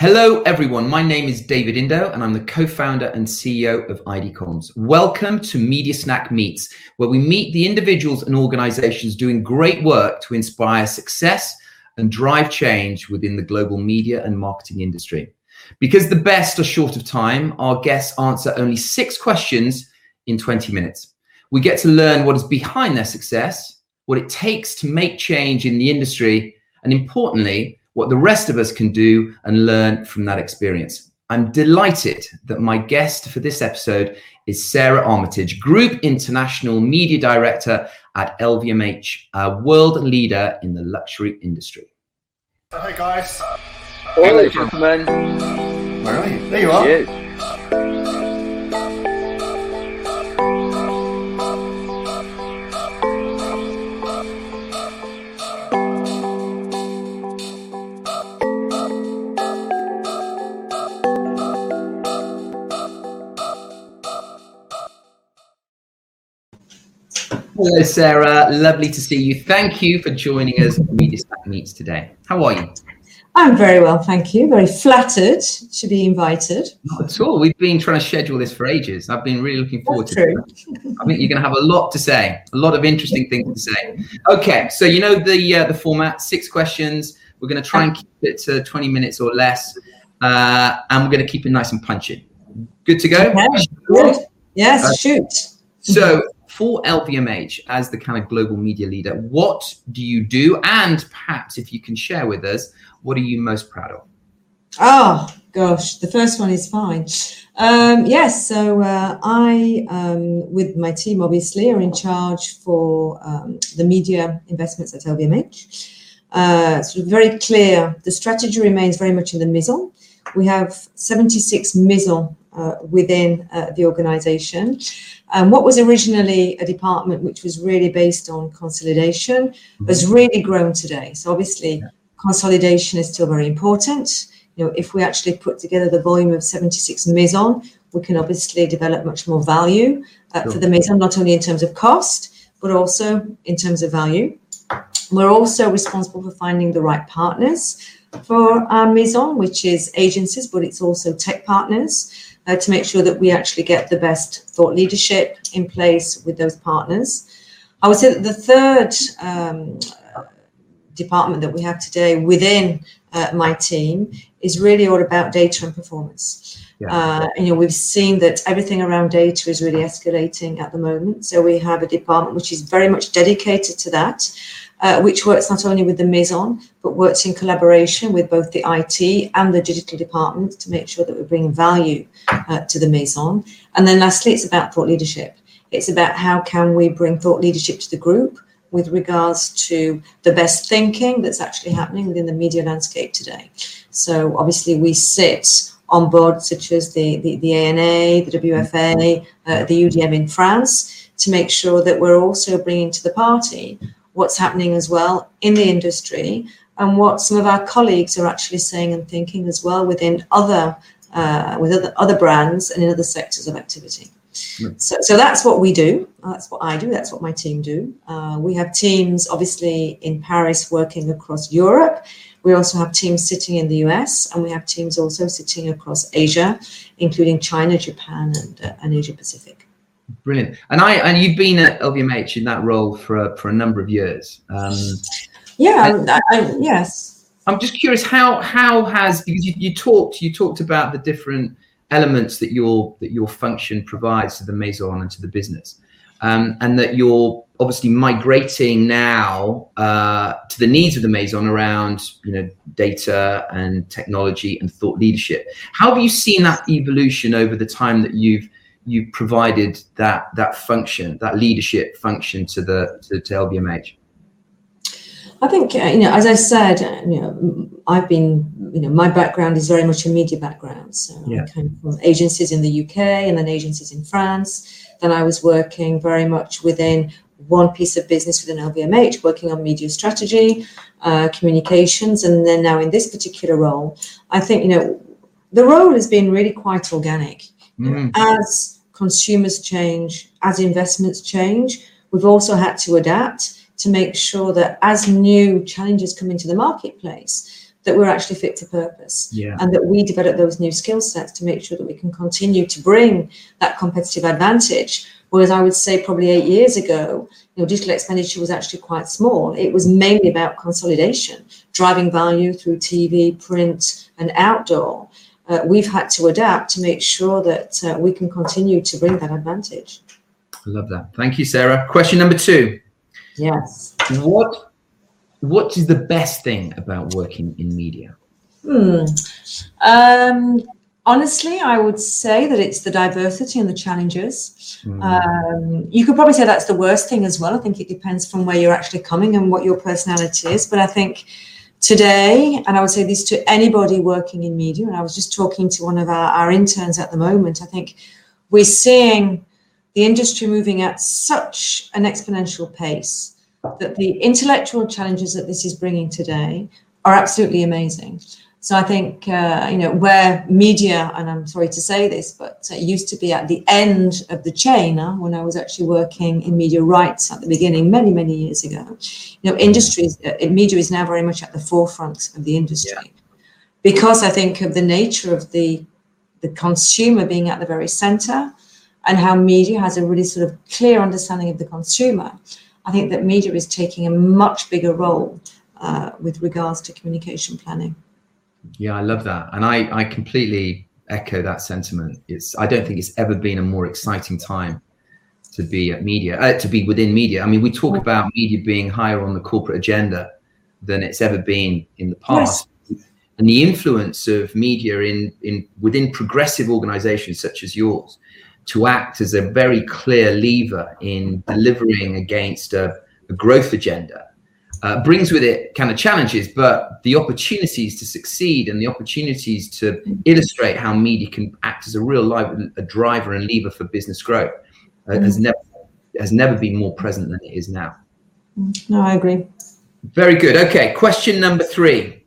Hello, everyone. My name is David Indo, and I'm the co founder and CEO of ID Comms. Welcome to Media Snack Meets, where we meet the individuals and organizations doing great work to inspire success and drive change within the global media and marketing industry. Because the best are short of time, our guests answer only six questions in 20 minutes. We get to learn what is behind their success, what it takes to make change in the industry, and importantly, what the rest of us can do and learn from that experience. I'm delighted that my guest for this episode is Sarah Armitage, Group International Media Director at LVMH, a world leader in the luxury industry. Hi, guys. Hello, gentlemen. Where are you? There you are. You. Hello, Sarah. Lovely to see you. Thank you for joining us at Media Snack Meets today. How are you? I'm very well, thank you. Very flattered to be invited. Not at all. We've been trying to schedule this for ages. I've been really looking forward That's to true. it. I think you're going to have a lot to say, a lot of interesting things to say. Okay, so you know the uh, the format: six questions. We're going to try and keep it to 20 minutes or less, uh, and we're going to keep it nice and punchy. Good to go. Okay, good. Yes, Uh, shoot. So, for LVMH as the kind of global media leader, what do you do? And perhaps if you can share with us, what are you most proud of? Oh gosh, the first one is fine. Um, yes, so uh, I, um, with my team, obviously, are in charge for um, the media investments at LVMH. Uh, sort of very clear. The strategy remains very much in the maison. We have 76 maison uh, within uh, the organization. Um, what was originally a department which was really based on consolidation has really grown today. So obviously, consolidation is still very important. You know, if we actually put together the volume of 76 maison, we can obviously develop much more value uh, for the maison, not only in terms of cost, but also in terms of value. We're also responsible for finding the right partners for our maison, which is agencies, but it's also tech partners, uh, to make sure that we actually get the best thought leadership in place with those partners. I would say that the third um, department that we have today within uh, my team is really all about data and performance. Yeah. Uh, you know, we've seen that everything around data is really escalating at the moment. So we have a department which is very much dedicated to that, uh, which works not only with the Maison, but works in collaboration with both the IT and the digital departments to make sure that we're bringing value uh, to the Maison. And then lastly, it's about thought leadership. It's about how can we bring thought leadership to the group with regards to the best thinking that's actually happening within the media landscape today. So obviously we sit on boards such as the, the, the ANA, the WFA, uh, the UDM in France to make sure that we're also bringing to the party what's happening as well in the industry and what some of our colleagues are actually saying and thinking as well within other uh, with other, other brands and in other sectors of activity. So, so that's what we do. That's what I do. That's what my team do. Uh, we have teams, obviously, in Paris working across Europe. We also have teams sitting in the US, and we have teams also sitting across Asia, including China, Japan, and, uh, and Asia Pacific. Brilliant. And I and you've been at LVMH in that role for a, for a number of years. Um, Yeah, I, I, yes. I'm just curious how how has because you, you talked you talked about the different elements that your that your function provides to the maison and to the business, um, and that you're obviously migrating now uh, to the needs of the maison around you know data and technology and thought leadership. How have you seen that evolution over the time that you've you provided that that function that leadership function to the to, to LVMH? I think uh, you know, as I said, uh, you know, I've been, you know, my background is very much a media background. So Yeah. I came from agencies in the UK and then agencies in France. Then I was working very much within one piece of business within LVMH, working on media strategy, uh, communications, and then now in this particular role, I think you know, the role has been really quite organic. Mm. As consumers change, as investments change, we've also had to adapt to make sure that as new challenges come into the marketplace, that we're actually fit to purpose yeah. and that we develop those new skill sets to make sure that we can continue to bring that competitive advantage. Whereas I would say probably eight years ago, you know, digital expenditure was actually quite small. It was mainly about consolidation, driving value through TV, print, and outdoor. Uh, we've had to adapt to make sure that uh, we can continue to bring that advantage. I love that. Thank you, Sarah. Question number two. Yes. What what is the best thing about working in media? Hmm. Um, honestly, I would say that it's the diversity and the challenges. Mm. Um, you could probably say that's the worst thing as well. I think it depends from where you're actually coming and what your personality is. But I think today, and I would say this to anybody working in media, and I was just talking to one of our, our interns at the moment, I think we're seeing the industry moving at such an exponential pace that the intellectual challenges that this is bringing today are absolutely amazing. So I think uh, you know where media, and I'm sorry to say this, but it used to be at the end of the chain uh, when I was actually working in media rights at the beginning, many many years ago. You know, industries, uh, media is now very much at the forefront of the industry yeah. because I think of the nature of the the consumer being at the very center, and how media has a really sort of clear understanding of the consumer. I think that media is taking a much bigger role uh, with regards to communication planning. Yeah, I love that, and I I completely echo that sentiment. It's I don't think it's ever been a more exciting time to be at media, uh, to be within media. I mean, we talk about media being higher on the corporate agenda than it's ever been in the past. Yes. And the influence of media in, in within progressive organizations such as yours to act as a very clear lever in delivering against a, a growth agenda uh, brings with it kind of challenges, but the opportunities to succeed and the opportunities to illustrate how media can act as a real live, a driver and lever for business growth uh, mm. has never has never been more present than it is now. No, I agree. Very good. Okay, question number three.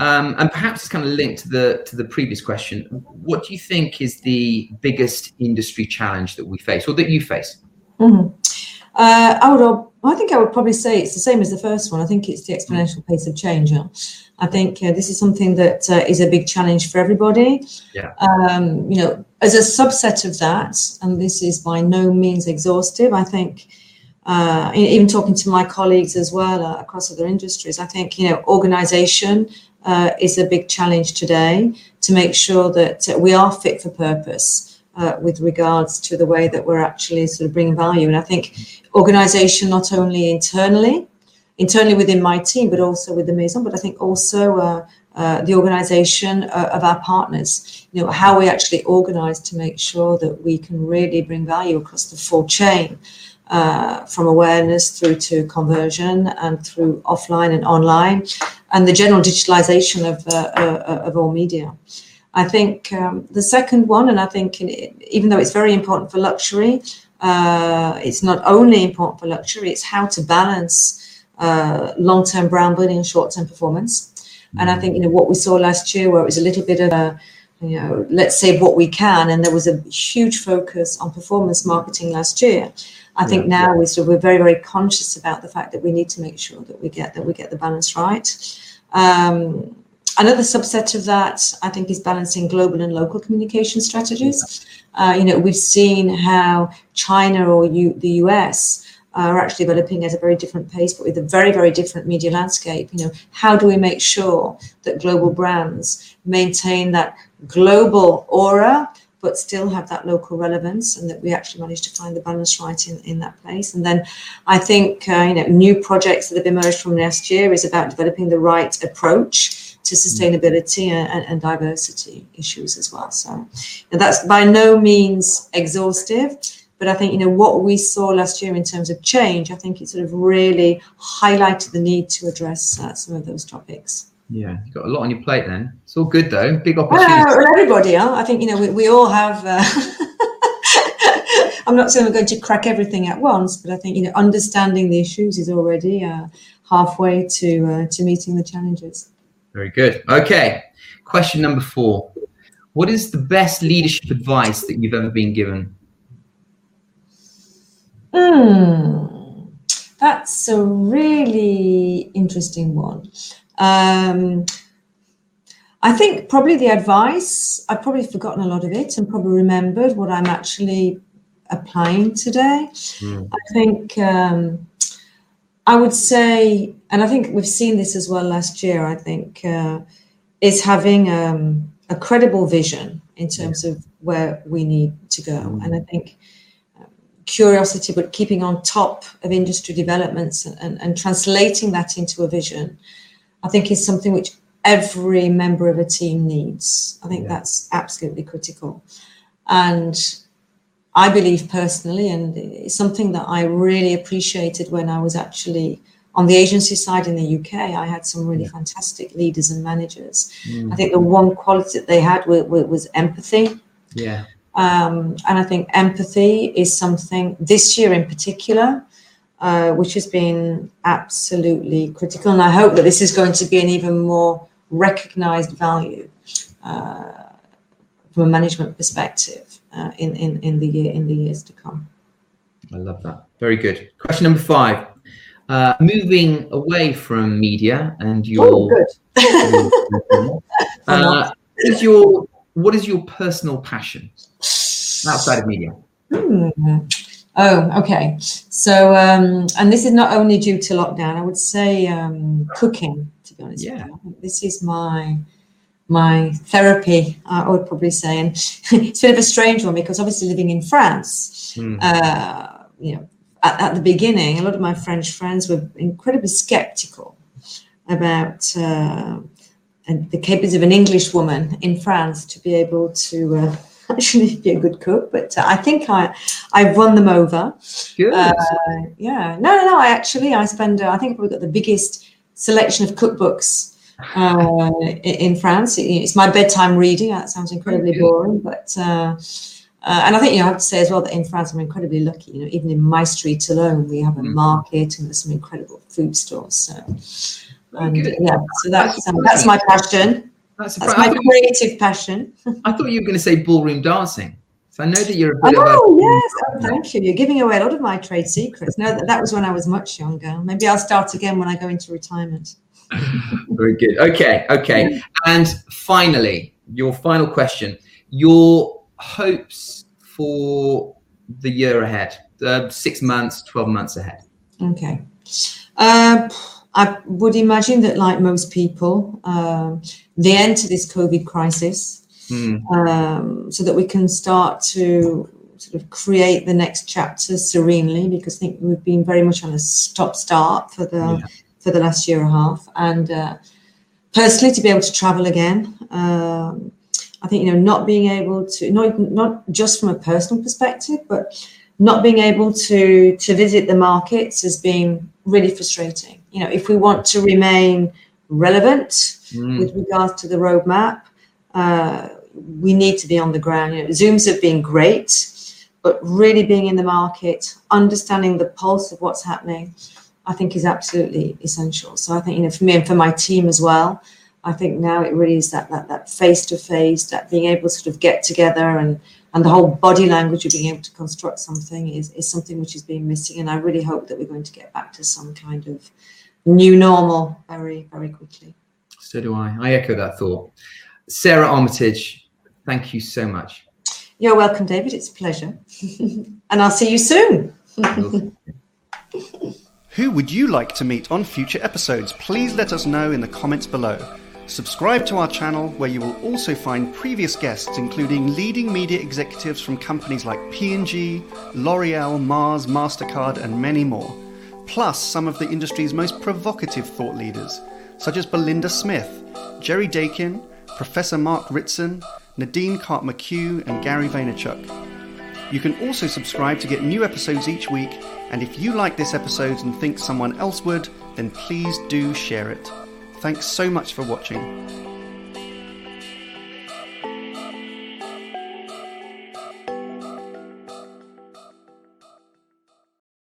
Um, and perhaps it's kind of linked to the to the previous question. What do you think is the biggest industry challenge that we face, or that you face? Mm-hmm. Uh, I would. I think I would probably say it's the same as the first one. I think it's the exponential pace of change. I think uh, this is something that uh, is a big challenge for everybody. Yeah. Um, you know, as a subset of that, and this is by no means exhaustive. I think. Uh, even talking to my colleagues as well uh, across other industries, I think you know organization uh, is a big challenge today to make sure that uh, we are fit for purpose uh, with regards to the way that we're actually sort of bringing value. And I think organization, not only internally, internally within my team, but also with the Maison, but I think also uh, uh, the organization uh, of our partners, you know, how we actually organize to make sure that we can really bring value across the full chain. Uh, from awareness through to conversion and through offline and online, and the general digitalization of, uh, uh, of all media. I think um, the second one, and I think even though it's very important for luxury, uh, it's not only important for luxury, it's how to balance uh, long-term brand building and short-term performance. And I think you know what we saw last year, where it was a little bit of a you know, let's say what we can, and there was a huge focus on performance marketing last year. I think yeah, now yeah. we sort of, we're very very conscious about the fact that we need to make sure that we get that we get the balance right. Um, another subset of that, I think, is balancing global and local communication strategies. Uh, you know, we've seen how China or U- the US are actually developing at a very different pace, but with a very, very different media landscape. You know, how do we make sure that global brands maintain that global aura but still have that local relevance and that we actually managed to find the balance right in, in that place. And then I think, uh, you know, new projects that have emerged from last year is about developing the right approach to sustainability and, and, diversity issues as well. So that's by no means exhaustive. But I think, you know, what we saw last year in terms of change, I think it sort of really highlighted the need to address uh, some of those topics. Yeah, you've got a lot on your plate then. It's all good though. Big opportunity. Well, everybody, huh? I think, you know, we, we all have. Uh, I'm not saying we're going to crack everything at once, but I think, you know, understanding the issues is already uh, halfway to uh, to meeting the challenges. Very good. Okay. Question number four. What is the best leadership advice that you've ever been given? Hmm. That's a really interesting one. Um, I think probably the advice, I've probably forgotten a lot of it and probably remembered what I'm actually applying today. Mm. I think um, I would say, and I think we've seen this as well last year, I think, uh, is having um, a credible vision in terms of where we need to go. Mm. And I think um, curiosity, but keeping on top of industry developments and, and, and translating that into a vision, I think is something which every member of a team needs. I think yeah. that's absolutely critical. And I believe personally, and it's something that I really appreciated when I was actually on the agency side in the UK. I had some really yeah. fantastic leaders and managers. Mm. I think the one quality that they had was, was empathy. Yeah. Um, and I think empathy is something this year in particular, uh, which has been absolutely critical. And I hope that this is going to be an even more recognized value uh, from a management perspective uh, in, in, in, the year, in the years to come. I love that. Very good. Question number five. Uh, moving away from media and your, oh, uh, is your what is your personal passion outside of media? Hmm. Oh, okay. So, um, and this is not only due to lockdown. I would say um, cooking. To be honest, yeah. This is my my therapy. I would probably say, and it's a bit of a strange one because obviously living in France, mm. uh, you know, at, at, the beginning, a lot of my French friends were incredibly skeptical about uh, the capabilities of an English woman in France to be able to. Uh, actually be a good cook, but uh, I think I I've won them over. Good. Uh, yeah. No, no, no. I actually I spend. Uh, I think I've probably got the biggest selection of cookbooks uh, in France. It's my bedtime reading. That sounds incredibly boring, but. Uh, uh, and I think you know, I have to say as well that in France I'm incredibly lucky. You know, even in my street alone, we have a mm. market and there's some incredible food stores. So, and yeah, so that's um, that's my passion. That's, That's my creative passion. I thought you were going to say ballroom dancing. So I know that you're a bit oh, of a. yes. Oh, thank you. You're giving away a lot of my trade secrets. No, that, that was when I was much younger. Maybe I'll start again when I go into retirement. Very good. Okay. Okay. And finally, your final question your hopes for the year ahead, uh, six months, 12 months ahead. Okay. Uh, I would imagine that, like most people, um, the end to this COVID crisis, mm. um, so that we can start to sort of create the next chapter serenely. Because I think we've been very much on a stop start for the yeah. For the last year and a half, and uh, personally to be able to travel again. Um, I think you know not being able to not not just from a personal perspective, but not being able to to visit the markets has been really frustrating you know, if we want to remain relevant mm. with regards to the roadmap, uh, we need to be on the ground. You know, Zooms have been great, but really being in the market, understanding the pulse of what's happening, I think is absolutely essential. So I think, you know, for me and for my team as well, I think now it really is that that that face to face, that being able to sort of get together and and the whole body language of being able to construct something is, is something which has been missing. And I really hope that we're going to get back to some kind of new normal very, very quickly. So do I. I echo that thought. Sarah Armitage, thank you so much. You're welcome, David. It's a pleasure. and I'll see you soon. Who would you like to meet on future episodes? Please let us know in the comments below. Subscribe to our channel where you will also find previous guests including leading media executives from companies like P&G, L'Oreal, Mars, Mastercard and many more plus some of the industry's most provocative thought leaders, such as Belinda Smith, Jerry Daykin, Professor Mark Ritson, Nadine Karp McHugh, and Gary Vaynerchuk. You can also subscribe to get new episodes each week, and if you like this episode and think someone else would, then please do share it. Thanks so much for watching.